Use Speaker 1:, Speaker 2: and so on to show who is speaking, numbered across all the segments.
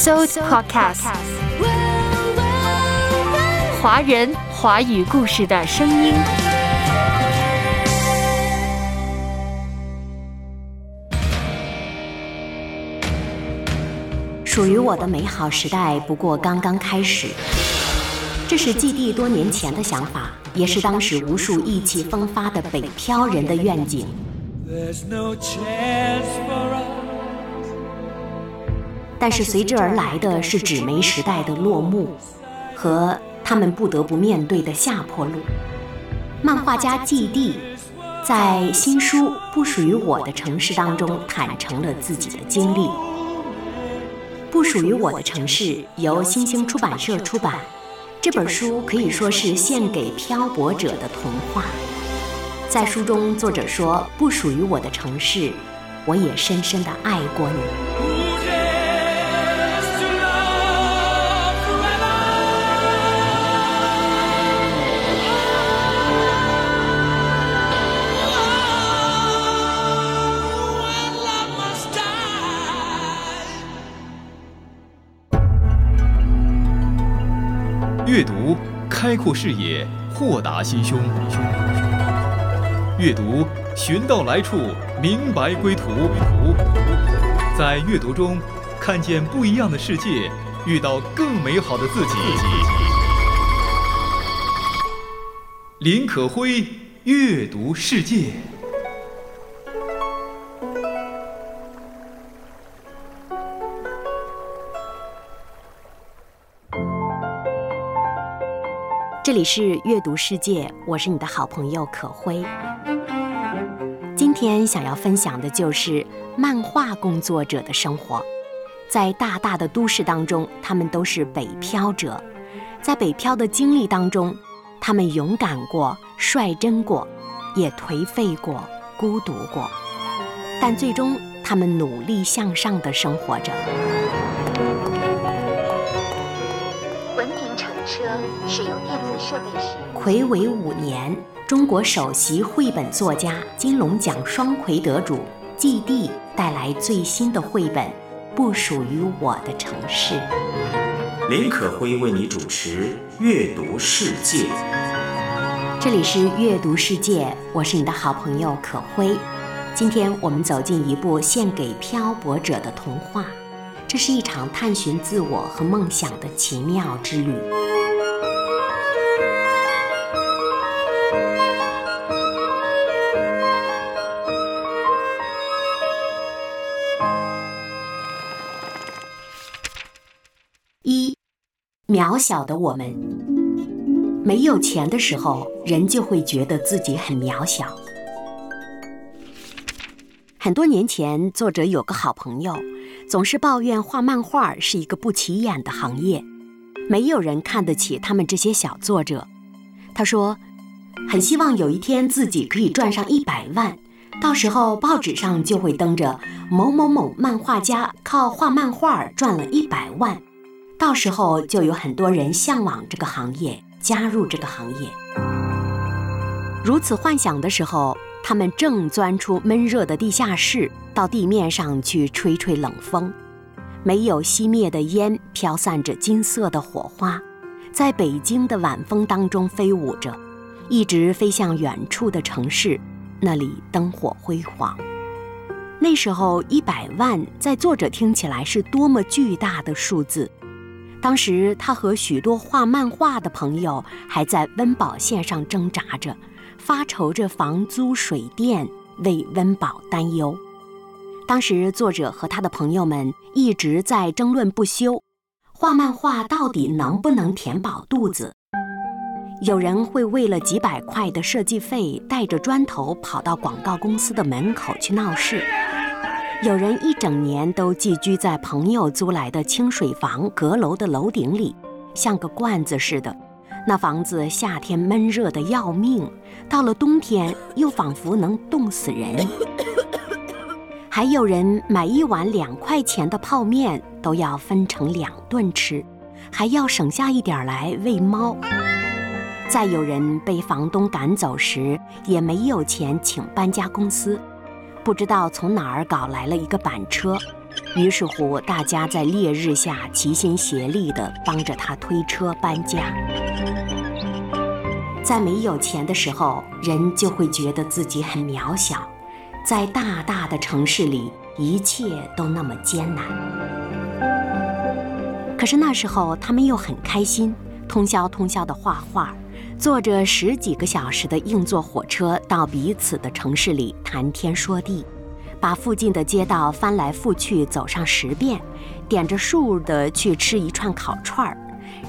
Speaker 1: So Podcast，华人华语故事的声音。
Speaker 2: 属于我的美好时代不过刚刚开始，这是基地多年前的想法，也是当时无数意气风发的北漂人的愿景。但是随之而来的是纸媒时代的落幕，和他们不得不面对的下坡路。漫画家季地在新书《不属于我的城市》当中坦诚了自己的经历。《不属于我的城市》由新兴出版社出版，这本书可以说是献给漂泊者的童话。在书中，作者说：“不属于我的城市，我也深深的爱过你。”
Speaker 3: 阅读开阔视野，豁达心胸；阅读寻到来处，明白归途。在阅读中看见不一样的世界，遇到更美好的自己。林可辉阅读世界。
Speaker 2: 这里是阅读世界，我是你的好朋友可辉。今天想要分享的就是漫画工作者的生活。在大大的都市当中，他们都是北漂者。在北漂的经历当中，他们勇敢过、率真过，也颓废过、孤独过。但最终，他们努力向上的生活着。车使用电子设备时，魁违五年，中国首席绘本作家、金龙奖双魁得主季地带来最新的绘本《不属于我的城市》。
Speaker 4: 林可辉为你主持《阅读世界》。
Speaker 2: 这里是《阅读世界》，我是你的好朋友可辉。今天我们走进一部献给漂泊者的童话，这是一场探寻自我和梦想的奇妙之旅。渺小的我们，没有钱的时候，人就会觉得自己很渺小。很多年前，作者有个好朋友，总是抱怨画漫画是一个不起眼的行业，没有人看得起他们这些小作者。他说，很希望有一天自己可以赚上一百万，到时候报纸上就会登着某某某漫画家靠画漫画赚了一百万。到时候就有很多人向往这个行业，加入这个行业。如此幻想的时候，他们正钻出闷热的地下室，到地面上去吹吹冷风。没有熄灭的烟，飘散着金色的火花，在北京的晚风当中飞舞着，一直飞向远处的城市，那里灯火辉煌。那时候一百万，在作者听起来是多么巨大的数字。当时，他和许多画漫画的朋友还在温饱线上挣扎着，发愁着房租、水电，为温饱担忧。当时，作者和他的朋友们一直在争论不休：画漫画到底能不能填饱肚子？有人会为了几百块的设计费，带着砖头跑到广告公司的门口去闹事。有人一整年都寄居在朋友租来的清水房阁楼的楼顶里，像个罐子似的。那房子夏天闷热的要命，到了冬天又仿佛能冻死人。还有人买一碗两块钱的泡面都要分成两顿吃，还要省下一点来喂猫。再有人被房东赶走时，也没有钱请搬家公司。不知道从哪儿搞来了一个板车，于是乎，大家在烈日下齐心协力地帮着他推车搬家。在没有钱的时候，人就会觉得自己很渺小，在大大的城市里，一切都那么艰难。可是那时候，他们又很开心，通宵通宵的画画，坐着十几个小时的硬座火车到彼此的城市里谈天说地。把附近的街道翻来覆去走上十遍，点着数的去吃一串烤串儿，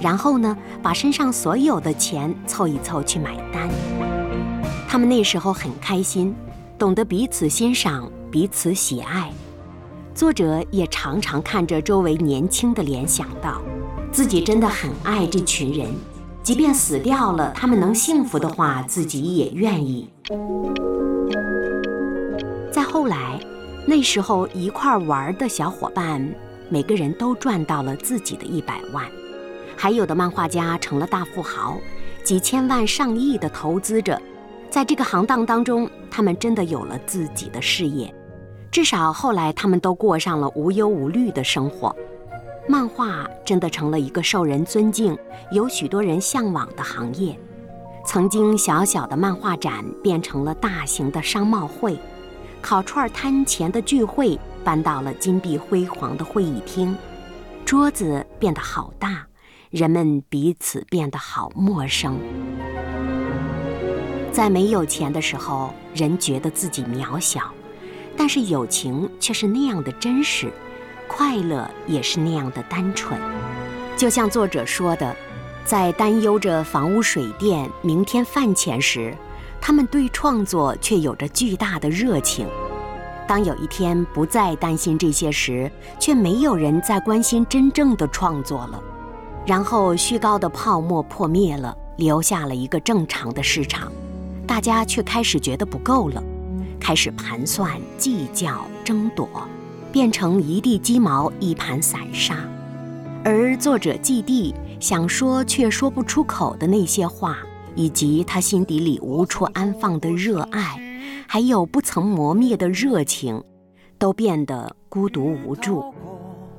Speaker 2: 然后呢，把身上所有的钱凑一凑去买单。他们那时候很开心，懂得彼此欣赏，彼此喜爱。作者也常常看着周围年轻的脸，想到自己真的很爱这群人，即便死掉了，他们能幸福的话，自己也愿意。再后来，那时候一块玩的小伙伴，每个人都赚到了自己的一百万，还有的漫画家成了大富豪，几千万上亿的投资者，在这个行当当中，他们真的有了自己的事业，至少后来他们都过上了无忧无虑的生活。漫画真的成了一个受人尊敬、有许多人向往的行业。曾经小小的漫画展变成了大型的商贸会。烤串摊前的聚会搬到了金碧辉煌的会议厅，桌子变得好大，人们彼此变得好陌生。在没有钱的时候，人觉得自己渺小，但是友情却是那样的真实，快乐也是那样的单纯。就像作者说的，在担忧着房屋水电、明天饭钱时。他们对创作却有着巨大的热情。当有一天不再担心这些时，却没有人再关心真正的创作了。然后虚高的泡沫破灭了，留下了一个正常的市场，大家却开始觉得不够了，开始盘算、计较、争夺，变成一地鸡毛、一盘散沙。而作者季地想说却说不出口的那些话。以及他心底里无处安放的热爱，还有不曾磨灭的热情，都变得孤独无助。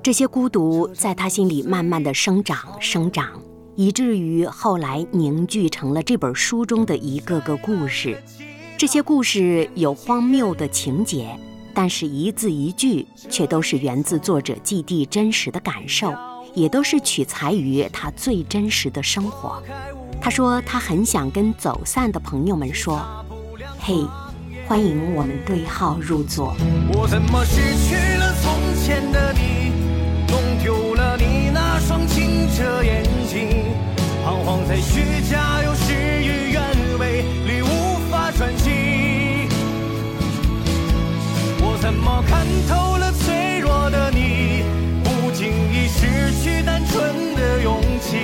Speaker 2: 这些孤独在他心里慢慢的生长生长，以至于后来凝聚成了这本书中的一个个故事。这些故事有荒谬的情节，但是一字一句却都是源自作者季弟真实的感受，也都是取材于他最真实的生活。他说：“他很想跟走散的朋友们说，嘿，欢迎我们对号入座。”我怎么失去了从前的你，弄丢了你那双清澈眼睛，彷徨在虚假又怎么看透了脆弱的你，不经意失去单纯的勇气。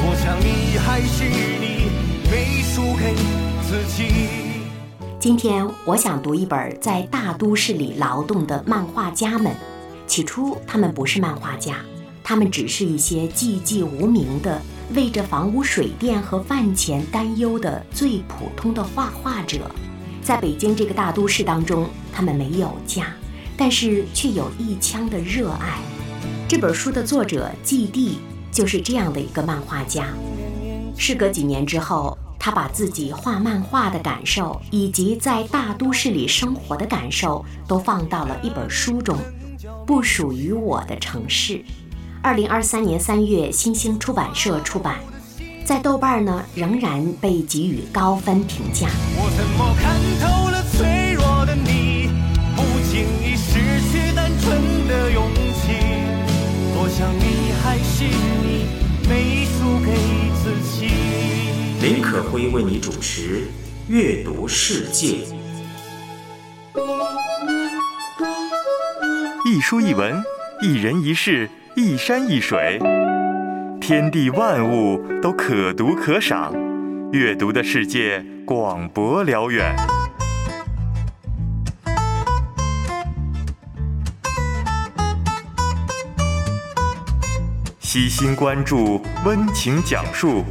Speaker 2: 我想你还是你没输给自己。今天我想读一本在大都市里劳动的漫画家们。起初，他们不是漫画家，他们只是一些寂寂无名的、为着房屋水电和饭钱担忧的最普通的画画者。在北京这个大都市当中，他们没有家，但是却有一腔的热爱。这本书的作者季地。就是这样的一个漫画家。事隔几年之后，他把自己画漫画的感受，以及在大都市里生活的感受，都放到了一本书中，《不属于我的城市》。二零二三年三月，新兴出版社出版，在豆瓣呢仍然被给予高分评价。我怎么看透了脆弱的你，不经意失去单纯的勇气，多想你还是你。没输给自己。
Speaker 4: 林可辉为你主持《阅读世界》。
Speaker 5: 一书一文，一人一事，一山一水，天地万物都可读可赏，阅读的世界广博辽远。悉心关注，温情讲述，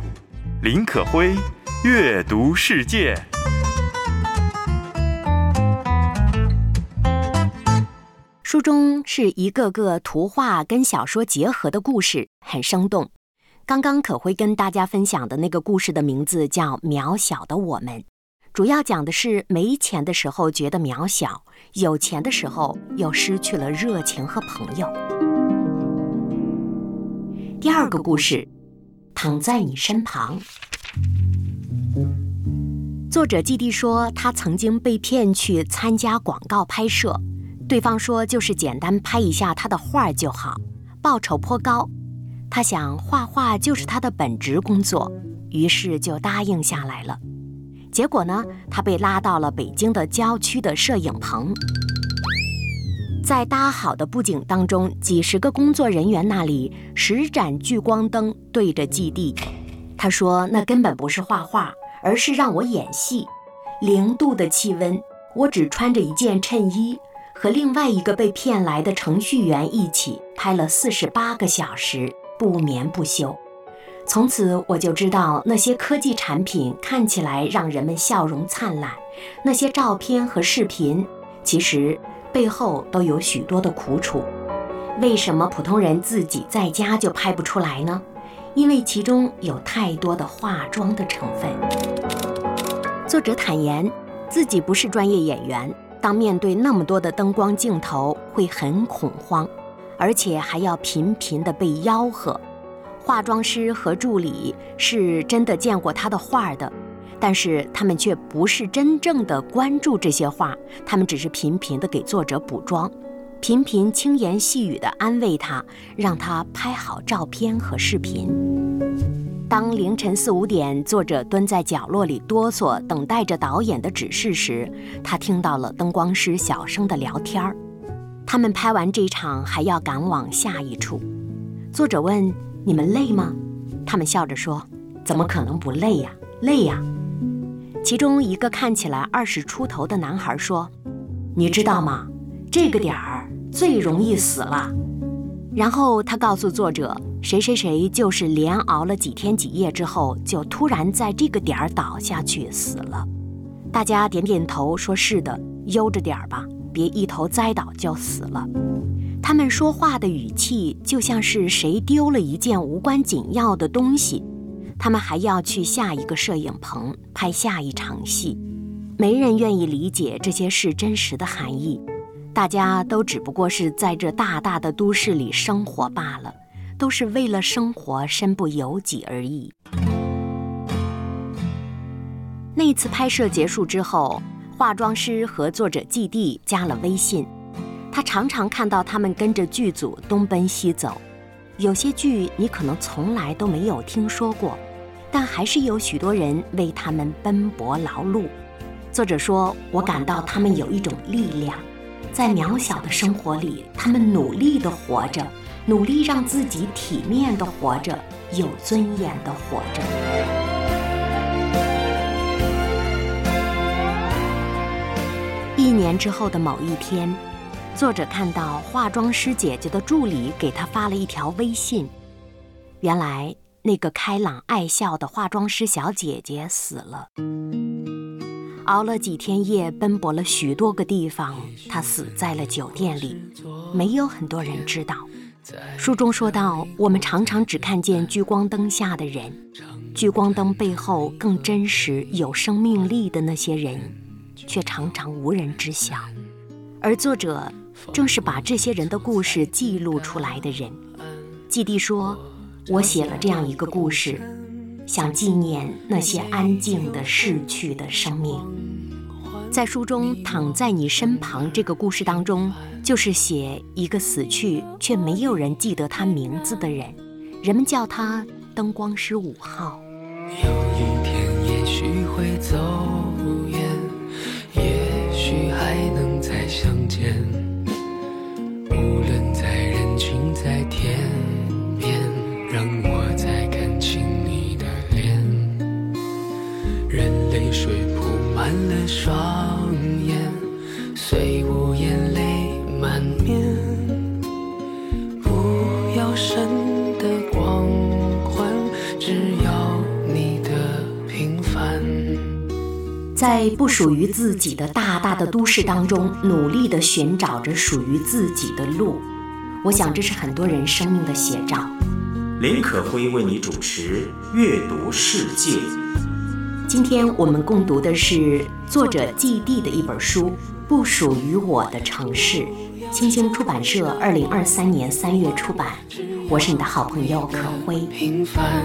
Speaker 5: 林可辉阅读世界。
Speaker 2: 书中是一个个图画跟小说结合的故事，很生动。刚刚可会跟大家分享的那个故事的名字叫《渺小的我们》，主要讲的是没钱的时候觉得渺小，有钱的时候又失去了热情和朋友。第二个故事，躺在你身旁。作者季地说，他曾经被骗去参加广告拍摄，对方说就是简单拍一下他的画就好，报酬颇高。他想画画就是他的本职工作，于是就答应下来了。结果呢，他被拉到了北京的郊区的摄影棚，在搭好的布景当中，几十个工作人员那里十盏聚光灯对着基地。他说：“那根本不是画画，而是让我演戏。零度的气温，我只穿着一件衬衣。”和另外一个被骗来的程序员一起拍了四十八个小时。不眠不休，从此我就知道那些科技产品看起来让人们笑容灿烂，那些照片和视频其实背后都有许多的苦楚。为什么普通人自己在家就拍不出来呢？因为其中有太多的化妆的成分。作者坦言，自己不是专业演员，当面对那么多的灯光镜头会很恐慌。而且还要频频地被吆喝。化妆师和助理是真的见过他的画的，但是他们却不是真正的关注这些画，他们只是频频地给作者补妆，频频轻言细语地安慰他，让他拍好照片和视频。当凌晨四五点，作者蹲在角落里哆嗦，等待着导演的指示时，他听到了灯光师小声的聊天儿。他们拍完这场还要赶往下一处。作者问：“你们累吗？”他们笑着说：“怎么可能不累呀？累呀！”其中一个看起来二十出头的男孩说：“你知道吗？这个点儿最容易死了。”然后他告诉作者：“谁谁谁就是连熬了几天几夜之后，就突然在这个点儿倒下去死了。”大家点点头，说是的，悠着点儿吧。别一头栽倒就死了。他们说话的语气就像是谁丢了一件无关紧要的东西。他们还要去下一个摄影棚拍下一场戏，没人愿意理解这些事真实的含义。大家都只不过是在这大大的都市里生活罢了，都是为了生活身不由己而已。那次拍摄结束之后。化妆师和作者季地加了微信，他常常看到他们跟着剧组东奔西走，有些剧你可能从来都没有听说过，但还是有许多人为他们奔波劳碌。作者说：“我感到他们有一种力量，在渺小的生活里，他们努力地活着，努力让自己体面地活着，有尊严地活着。”一年之后的某一天，作者看到化妆师姐姐的助理给他发了一条微信。原来，那个开朗爱笑的化妆师小姐姐死了，熬了几天夜，奔波了许多个地方，她死在了酒店里，没有很多人知道。书中说到，我们常常只看见聚光灯下的人，聚光灯背后更真实、有生命力的那些人。却常常无人知晓，而作者正是把这些人的故事记录出来的人。季地说：“我写了这样一个故事，想纪念那些安静的逝去的生命。”在书中躺在你身旁这个故事当中，就是写一个死去却没有人记得他名字的人，人们叫他灯光师五号。
Speaker 6: 有一天也许会走。
Speaker 2: 相见，无论在
Speaker 6: 人群，在天边，让我再看清你的脸。任泪水铺满了双眼，随我。
Speaker 2: 不属于自己的大大的都市当中，努力地寻找着属于自己的路。我想，这是很多人生命的写照。
Speaker 4: 林可辉为你主持《阅读世界》。
Speaker 2: 今天我们共读的是作者季地的一本书《不属于我的城市》，青青出版社二零二三年三月出版。我是你的好朋友可辉。
Speaker 6: 平凡，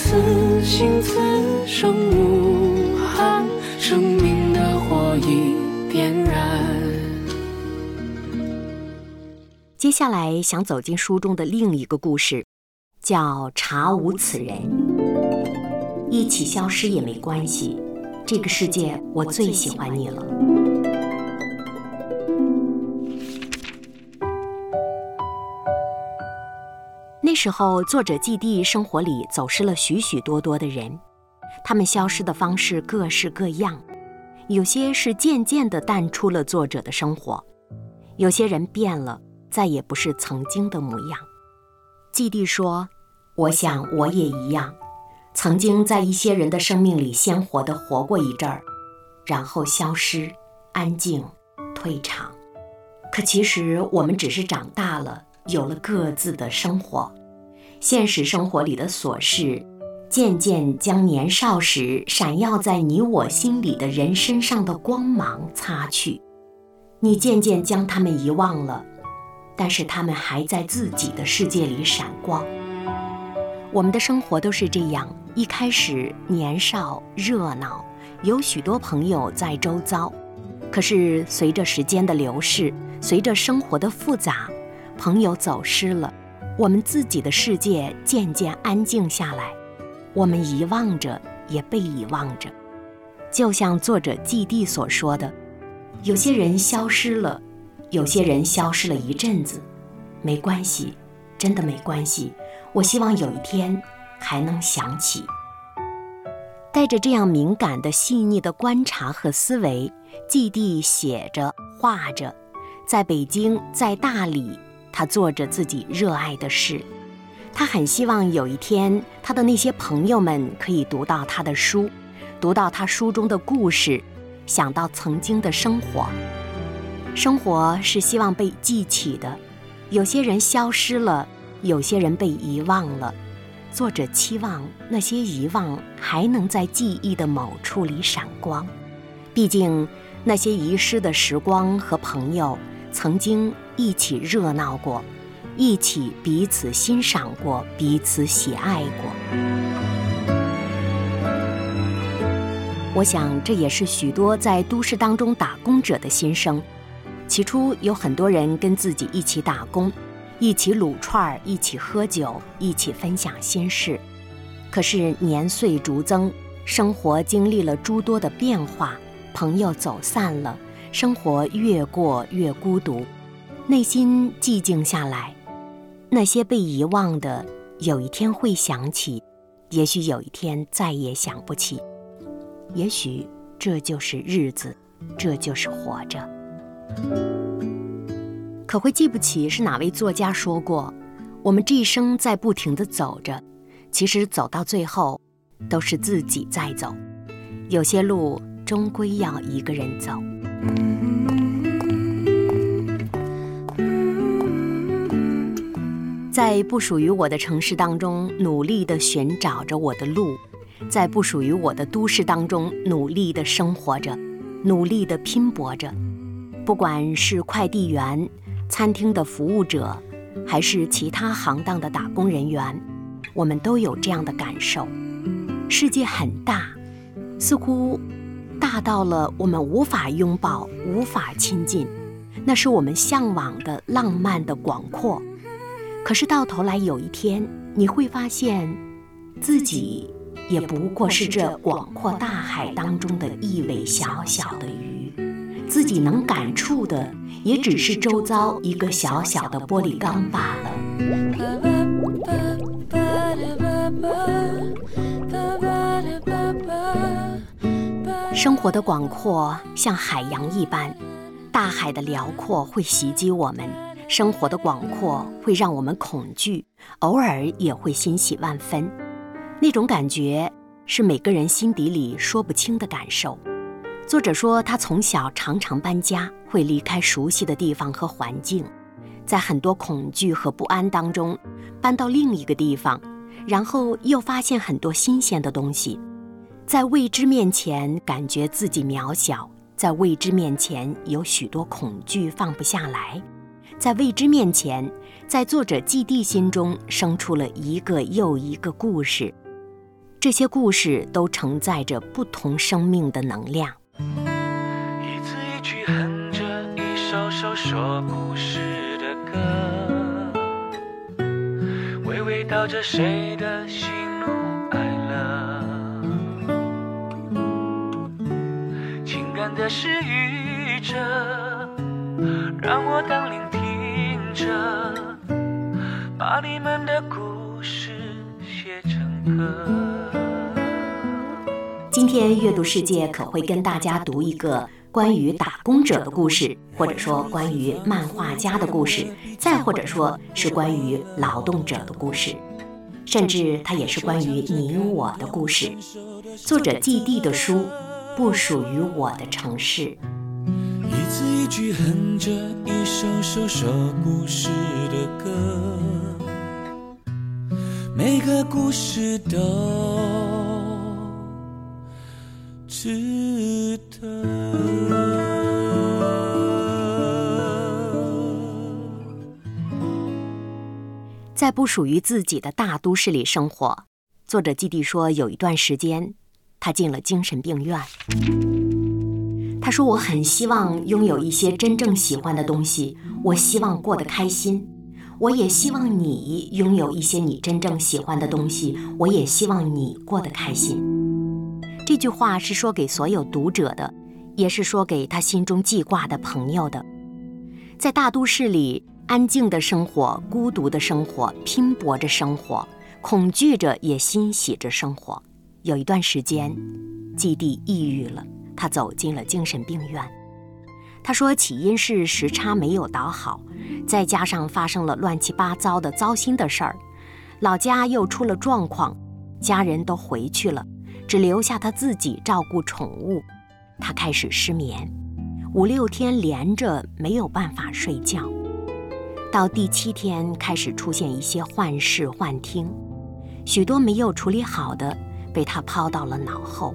Speaker 6: 此心此生无憾，生命的火已点燃。
Speaker 2: 接下来想走进书中的另一个故事，叫《查无此人》。一起消失也没关系，这个世界我最喜欢你了。那时候，作者季地生活里走失了许许多多的人，他们消失的方式各式各样，有些是渐渐地淡出了作者的生活，有些人变了。再也不是曾经的模样。季地说：“我想我也一样，曾经在一些人的生命里鲜活地活过一阵儿，然后消失，安静，退场。可其实我们只是长大了，有了各自的生活。现实生活里的琐事，渐渐将年少时闪耀在你我心里的人身上的光芒擦去，你渐渐将他们遗忘了。”但是他们还在自己的世界里闪光。我们的生活都是这样，一开始年少热闹，有许多朋友在周遭。可是随着时间的流逝，随着生活的复杂，朋友走失了，我们自己的世界渐渐安静下来，我们遗忘着，也被遗忘着。就像作者季地所说的，有些人消失了。有些人消失了一阵子，没关系，真的没关系。我希望有一天还能想起。带着这样敏感的、细腻的观察和思维，季地写着、画着，在北京，在大理，他做着自己热爱的事。他很希望有一天，他的那些朋友们可以读到他的书，读到他书中的故事，想到曾经的生活。生活是希望被记起的，有些人消失了，有些人被遗忘了。作者期望那些遗忘还能在记忆的某处里闪光，毕竟那些遗失的时光和朋友曾经一起热闹过，一起彼此欣赏过，彼此喜爱过。我想这也是许多在都市当中打工者的心声。起初有很多人跟自己一起打工，一起撸串儿，一起喝酒，一起分享心事。可是年岁逐增，生活经历了诸多的变化，朋友走散了，生活越过越孤独，内心寂静下来。那些被遗忘的，有一天会想起，也许有一天再也想不起。也许这就是日子，这就是活着。可会记不起是哪位作家说过：“我们这一生在不停地走着，其实走到最后，都是自己在走。有些路终归要一个人走。”在不属于我的城市当中，努力地寻找着我的路；在不属于我的都市当中，努力地生活着，努力地拼搏着。不管是快递员、餐厅的服务者，还是其他行当的打工人员，我们都有这样的感受：世界很大，似乎大到了我们无法拥抱、无法亲近。那是我们向往的浪漫的广阔。可是到头来有一天，你会发现，自己也不过是这广阔大海当中的一尾小小的鱼。自己能感触的，也只是周遭一个小小的玻璃缸罢了。生活的广阔像海洋一般，大海的辽阔会袭击我们；生活的广阔会让我们恐惧，偶尔也会欣喜万分。那种感觉，是每个人心底里说不清的感受。作者说，他从小常常搬家，会离开熟悉的地方和环境，在很多恐惧和不安当中，搬到另一个地方，然后又发现很多新鲜的东西。在未知面前，感觉自己渺小；在未知面前，有许多恐惧放不下来；在未知面前，在作者季地心中生出了一个又一个故事。这些故事都承载着不同生命的能量。
Speaker 6: 一字一句哼着一首首说故事的歌，娓娓道着谁的心的诗语着，让我当聆听者，把你们的故事写成歌。
Speaker 2: 今天阅读世界可会跟大家读一个关于打工者的故事，或者说关于漫画家的故事，再或者说是关于劳动者的故事，甚至它也是关于你我的故事。作者季地的书，不属于我的城市。
Speaker 6: 一字一句哼着一首首说故事的歌，每个故事都。值得。
Speaker 2: 在不属于自己的大都市里生活，作者基地说，有一段时间，他进了精神病院。他说：“我很希望拥有一些真正喜欢的东西，我希望过得开心，我也希望你拥有一些你真正喜欢的东西，我也希望你过得开心。”这句话是说给所有读者的，也是说给他心中记挂的朋友的。在大都市里，安静的生活，孤独的生活，拼搏着生活，恐惧着也欣喜着生活。有一段时间，基地抑郁了，他走进了精神病院。他说，起因是时差没有倒好，再加上发生了乱七八糟的糟心的事儿，老家又出了状况，家人都回去了。只留下他自己照顾宠物，他开始失眠，五六天连着没有办法睡觉，到第七天开始出现一些幻视幻听，许多没有处理好的被他抛到了脑后，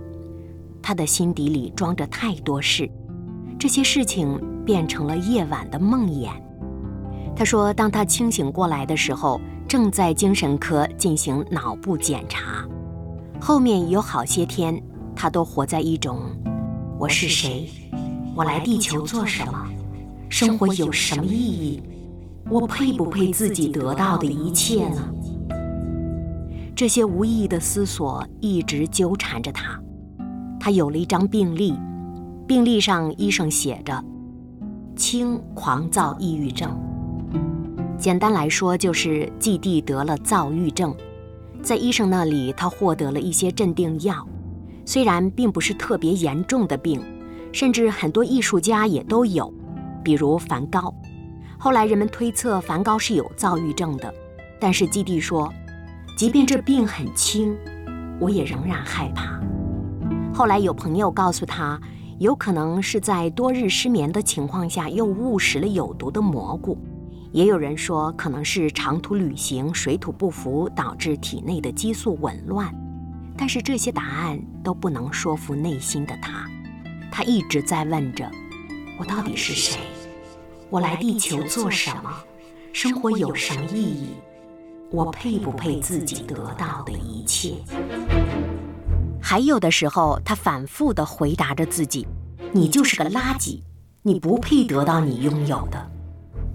Speaker 2: 他的心底里装着太多事，这些事情变成了夜晚的梦魇。他说，当他清醒过来的时候，正在精神科进行脑部检查。后面有好些天，他都活在一种：我是谁？我来地球做什么？生活有什么意义？我配不配自己得到的一切呢？这些无意义的思索一直纠缠着他。他有了一张病历，病历上医生写着：轻狂躁抑郁症。简单来说，就是季地得了躁郁症。在医生那里，他获得了一些镇定药，虽然并不是特别严重的病，甚至很多艺术家也都有，比如梵高。后来人们推测梵高是有躁郁症的，但是基地说，即便这病很轻，我也仍然害怕。后来有朋友告诉他，有可能是在多日失眠的情况下又误食了有毒的蘑菇。也有人说，可能是长途旅行水土不服导致体内的激素紊乱，但是这些答案都不能说服内心的他。他一直在问着：我到底是谁？我来地球做什么？生活有什么意义？我配不配自己得到的一切？还有的时候，他反复地回答着自己：你就是个垃圾，你不配得到你拥有的。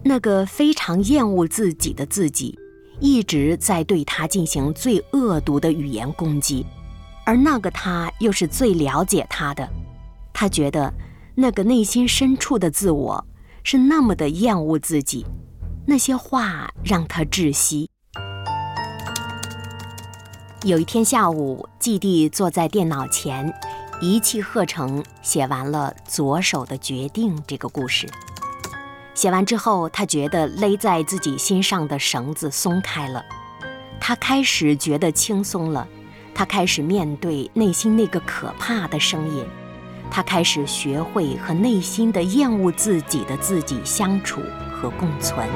Speaker 2: 那个非常厌恶自己的自己，一直在对他进行最恶毒的语言攻击，而那个他又是最了解他的。他觉得那个内心深处的自我是那么的厌恶自己，那些话让他窒息。有一天下午，季地坐在电脑前，一气呵成写完了《左手的决定》这个故事。写完之后，他觉得勒在自己心上的绳子松开了，他开始觉得轻松了，他开始面对内心那个可怕的声音，他开始学会和内心的厌恶自己的自己相处和共存。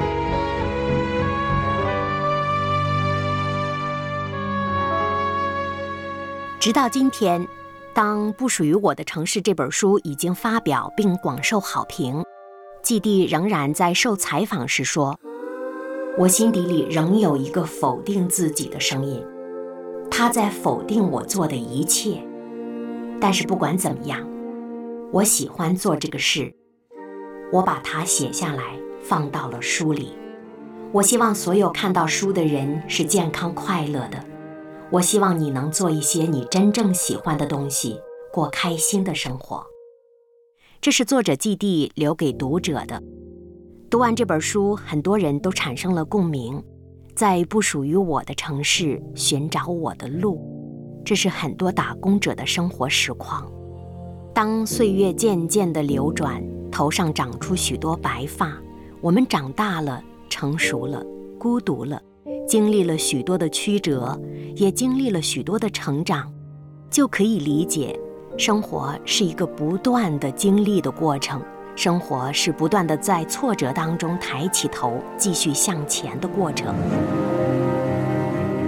Speaker 2: 直到今天，当《不属于我的城市》这本书已经发表并广受好评，季地仍然在受采访时说：“我心底里仍有一个否定自己的声音，他在否定我做的一切。但是不管怎么样，我喜欢做这个事，我把它写下来，放到了书里。我希望所有看到书的人是健康快乐的。”我希望你能做一些你真正喜欢的东西，过开心的生活。这是作者季弟留给读者的。读完这本书，很多人都产生了共鸣，在不属于我的城市寻找我的路。这是很多打工者的生活实况。当岁月渐渐地流转，头上长出许多白发，我们长大了，成熟了，孤独了。经历了许多的曲折，也经历了许多的成长，就可以理解，生活是一个不断的经历的过程。生活是不断的在挫折当中抬起头，继续向前的过程。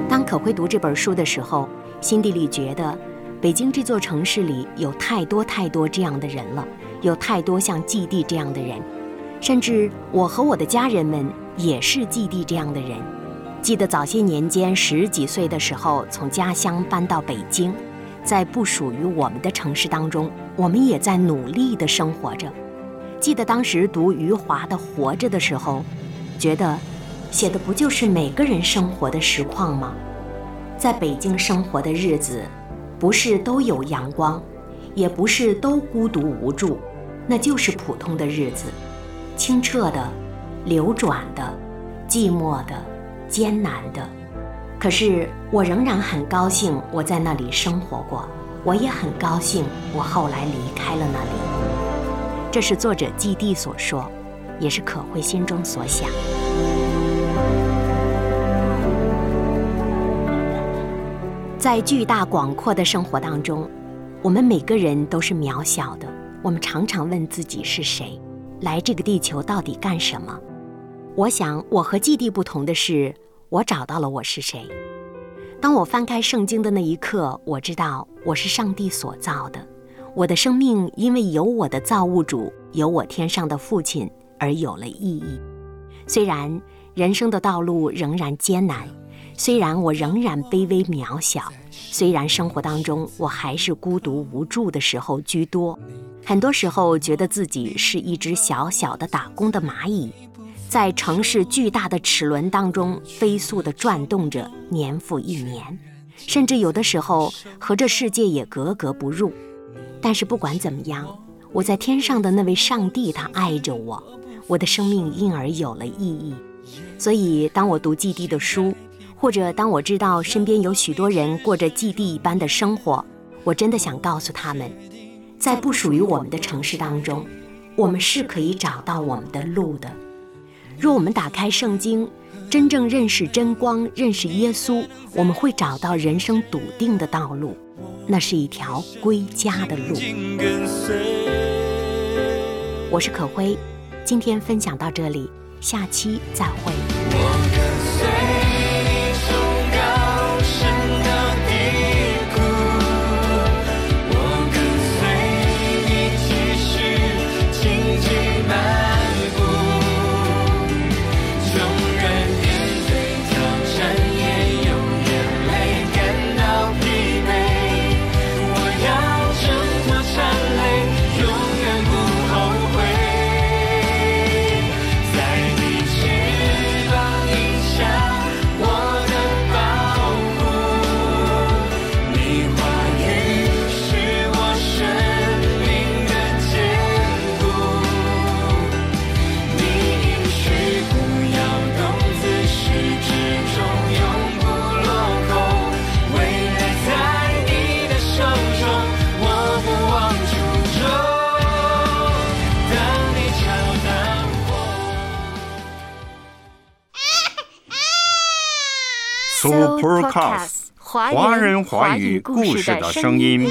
Speaker 2: 当可辉读这本书的时候，心底里觉得，北京这座城市里有太多太多这样的人了，有太多像季地这样的人，甚至我和我的家人们也是季地这样的人。记得早些年间，十几岁的时候，从家乡搬到北京，在不属于我们的城市当中，我们也在努力地生活着。记得当时读余华的《活着》的时候，觉得写的不就是每个人生活的实况吗？在北京生活的日子，不是都有阳光，也不是都孤独无助，那就是普通的日子，清澈的、流转的、寂寞的。艰难的，可是我仍然很高兴我在那里生活过，我也很高兴我后来离开了那里。这是作者季地所说，也是可慧心中所想。在巨大广阔的生活当中，我们每个人都是渺小的。我们常常问自己是谁，来这个地球到底干什么？我想，我和季地不同的是。我找到了我是谁。当我翻开圣经的那一刻，我知道我是上帝所造的。我的生命因为有我的造物主，有我天上的父亲而有了意义。虽然人生的道路仍然艰难，虽然我仍然卑微渺小，虽然生活当中我还是孤独无助的时候居多，很多时候觉得自己是一只小小的打工的蚂蚁。在城市巨大的齿轮当中飞速地转动着，年复一年，甚至有的时候和这世界也格格不入。但是不管怎么样，我在天上的那位上帝，他爱着我，我的生命因而有了意义。所以，当我读季地的书，或者当我知道身边有许多人过着季地一般的生活，我真的想告诉他们，在不属于我们的城市当中，我们是可以找到我们的路的。若我们打开圣经，真正认识真光，认识耶稣，我们会找到人生笃定的道路，那是一条归家的路。我是可辉，今天分享到这里，下期再会。
Speaker 1: 华
Speaker 7: 华人华语
Speaker 1: 故
Speaker 7: 故事的声音。